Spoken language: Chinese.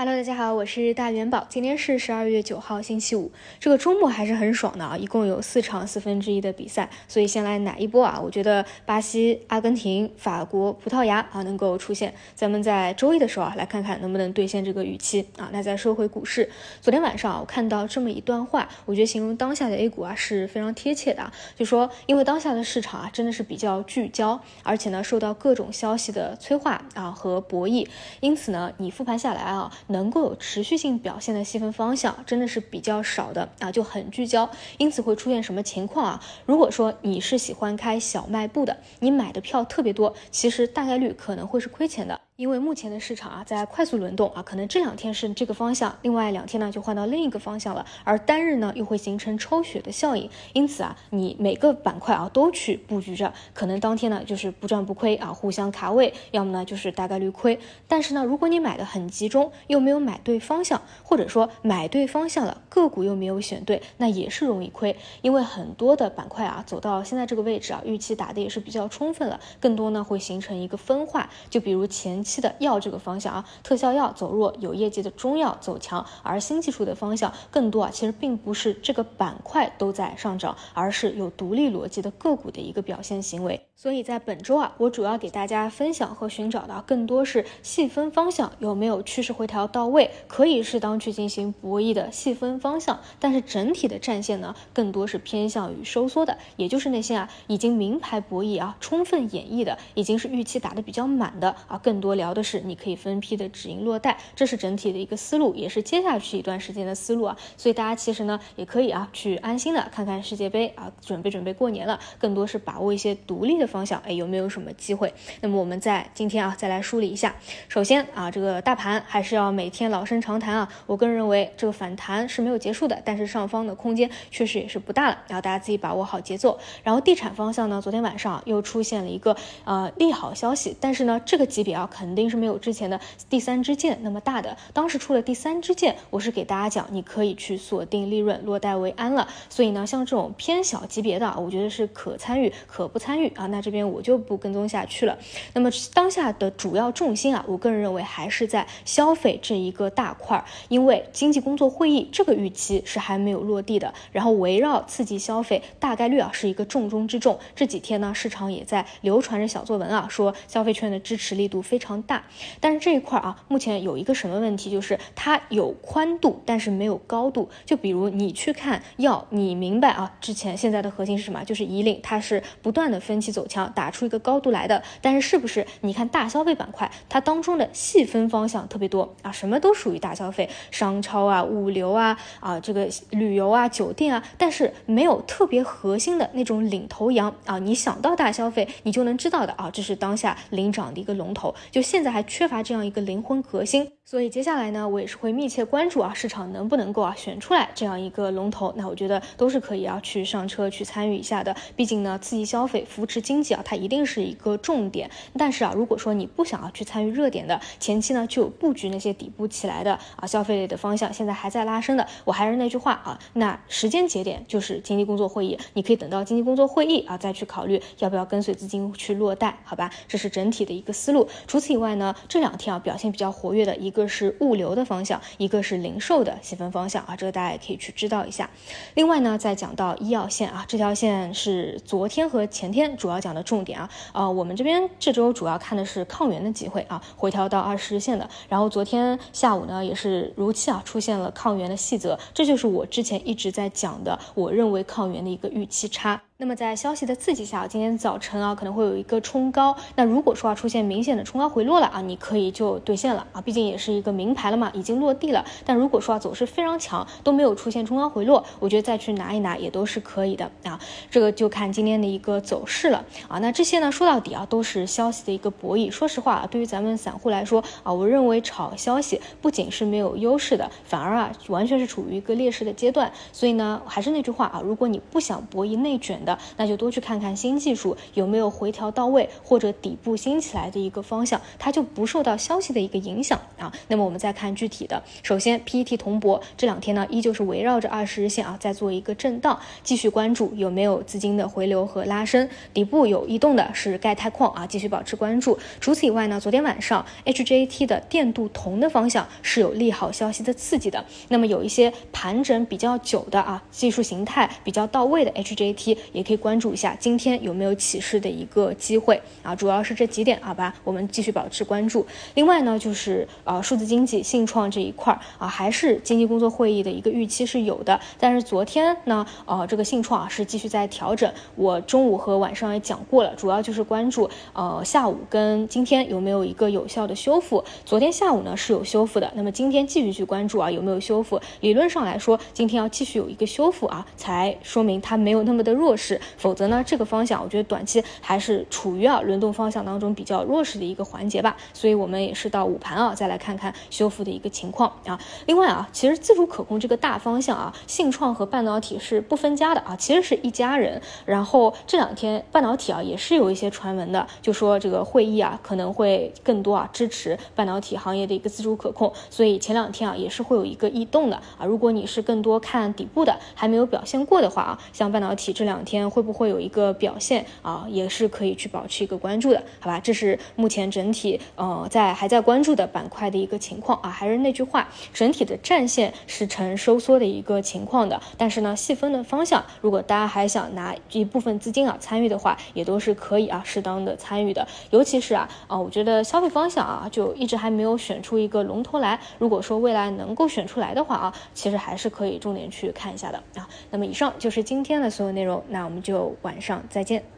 Hello，大家好，我是大元宝。今天是十二月九号，星期五。这个周末还是很爽的啊，一共有四场四分之一的比赛，所以先来奶一波啊。我觉得巴西、阿根廷、法国、葡萄牙啊能够出现。咱们在周一的时候啊，来看看能不能兑现这个预期啊。那再说回股市，昨天晚上啊，我看到这么一段话，我觉得形容当下的 A 股啊是非常贴切的啊。就说因为当下的市场啊真的是比较聚焦，而且呢受到各种消息的催化啊和博弈，因此呢你复盘下来啊。能够有持续性表现的细分方向真的是比较少的啊，就很聚焦，因此会出现什么情况啊？如果说你是喜欢开小卖部的，你买的票特别多，其实大概率可能会是亏钱的。因为目前的市场啊，在快速轮动啊，可能这两天是这个方向，另外两天呢就换到另一个方向了，而单日呢又会形成抽血的效应，因此啊，你每个板块啊都去布局着，可能当天呢就是不赚不亏啊，互相卡位，要么呢就是大概率亏。但是呢，如果你买的很集中，又没有买对方向，或者说买对方向了，个股又没有选对，那也是容易亏。因为很多的板块啊，走到现在这个位置啊，预期打的也是比较充分了，更多呢会形成一个分化，就比如前。期的药这个方向啊，特效药走弱，有业绩的中药走强，而新技术的方向更多啊，其实并不是这个板块都在上涨，而是有独立逻辑的个股的一个表现行为。所以在本周啊，我主要给大家分享和寻找的更多是细分方向有没有趋势回调到位，可以适当去进行博弈的细分方向。但是整体的战线呢，更多是偏向于收缩的，也就是那些啊已经名牌博弈啊充分演绎的，已经是预期打得比较满的啊，更多聊的是你可以分批的止盈落袋，这是整体的一个思路，也是接下去一段时间的思路啊。所以大家其实呢，也可以啊去安心的看看世界杯啊，准备准备过年了，更多是把握一些独立的。方向哎有没有什么机会？那么我们在今天啊再来梳理一下。首先啊这个大盘还是要每天老生常谈啊，我个人认为这个反弹是没有结束的，但是上方的空间确实也是不大了，然后大家自己把握好节奏。然后地产方向呢，昨天晚上又出现了一个呃利好消息，但是呢这个级别啊肯肯定是没有之前的第三支箭那么大的。当时出了第三支箭，我是给大家讲你可以去锁定利润落袋为安了。所以呢像这种偏小级别的，我觉得是可参与可不参与啊那。这边我就不跟踪下去了。那么当下的主要重心啊，我个人认为还是在消费这一个大块儿，因为经济工作会议这个预期是还没有落地的。然后围绕刺激消费，大概率啊是一个重中之重。这几天呢，市场也在流传着小作文啊，说消费券的支持力度非常大。但是这一块啊，目前有一个什么问题，就是它有宽度，但是没有高度。就比如你去看药，你明白啊，之前现在的核心是什么？就是以领，它是不断的分期走。强打出一个高度来的，但是是不是你看大消费板块，它当中的细分方向特别多啊，什么都属于大消费，商超啊、物流啊、啊这个旅游啊、酒店啊，但是没有特别核心的那种领头羊啊。你想到大消费，你就能知道的啊，这是当下领涨的一个龙头，就就现在还缺乏这样一个灵魂核心。所以接下来呢，我也是会密切关注啊，市场能不能够啊选出来这样一个龙头。那我觉得都是可以啊去上车去参与一下的。毕竟呢，刺激消费、扶持经济啊，它一定是一个重点。但是啊，如果说你不想要去参与热点的，前期呢就有布局那些底部起来的啊消费类的方向，现在还在拉升的，我还是那句话啊，那时间节点就是经济工作会议，你可以等到经济工作会议啊再去考虑要不要跟随资金去落袋，好吧？这是整体的一个思路。除此以外呢，这两天啊表现比较活跃的一个。是物流的方向，一个是零售的细分方向啊，这个大家也可以去知道一下。另外呢，再讲到医药线啊，这条线是昨天和前天主要讲的重点啊。呃，我们这边这周主要看的是抗原的机会啊，回调到二十日线的。然后昨天下午呢，也是如期啊出现了抗原的细则，这就是我之前一直在讲的，我认为抗原的一个预期差。那么在消息的刺激下，今天早晨啊可能会有一个冲高。那如果说啊出现明显的冲高回落了啊，你可以就兑现了啊，毕竟也是一个名牌了嘛，已经落地了。但如果说啊走势非常强，都没有出现冲高回落，我觉得再去拿一拿也都是可以的啊。这个就看今天的一个走势了啊。那这些呢说到底啊都是消息的一个博弈。说实话啊，对于咱们散户来说啊，我认为炒消息不仅是没有优势的，反而啊完全是处于一个劣势的阶段。所以呢，还是那句话啊，如果你不想博弈内卷，的，那就多去看看新技术有没有回调到位，或者底部新起来的一个方向，它就不受到消息的一个影响啊。那么我们再看具体的，首先 PET 铜箔这两天呢，依旧是围绕着二十日线啊，在做一个震荡，继续关注有没有资金的回流和拉升，底部有异动的是钙钛矿啊，继续保持关注。除此以外呢，昨天晚上 HJT 的电镀铜的方向是有利好消息的刺激的，那么有一些盘整比较久的啊，技术形态比较到位的 HJT 也可以关注一下，今天有没有起势的一个机会啊？主要是这几点，好吧，我们继续保持关注。另外呢，就是呃数字经济、信创这一块儿啊，还是经济工作会议的一个预期是有的，但是昨天呢，呃这个信创啊是继续在调整。我中午和晚上也讲过了，主要就是关注呃下午跟今天有没有一个有效的修复。昨天下午呢是有修复的，那么今天继续去关注啊有没有修复。理论上来说，今天要继续有一个修复啊，才说明它没有那么的弱势。否则呢，这个方向我觉得短期还是处于啊轮动方向当中比较弱势的一个环节吧。所以我们也是到午盘啊再来看看修复的一个情况啊。另外啊，其实自主可控这个大方向啊，信创和半导体是不分家的啊，其实是一家人。然后这两天半导体啊也是有一些传闻的，就说这个会议啊可能会更多啊支持半导体行业的一个自主可控。所以前两天啊也是会有一个异动的啊。如果你是更多看底部的，还没有表现过的话啊，像半导体这两天会不会有一个表现啊，也是可以去保持一个关注的，好吧？这是目前整体呃在还在关注的板块的一个情况啊。还是那句话，整体的战线是呈收缩的一个情况的，但是呢，细分的方向，如果大家还想拿一部分资金啊参与的话，也都是可以啊适当的参与的。尤其是啊啊，我觉得消费方向啊就一直还没有选出一个龙头来。如果说未来能够选出来的话啊，其实还是可以重点去看一下的啊。那么以上就是今天的所有内容，那我们就晚上再见。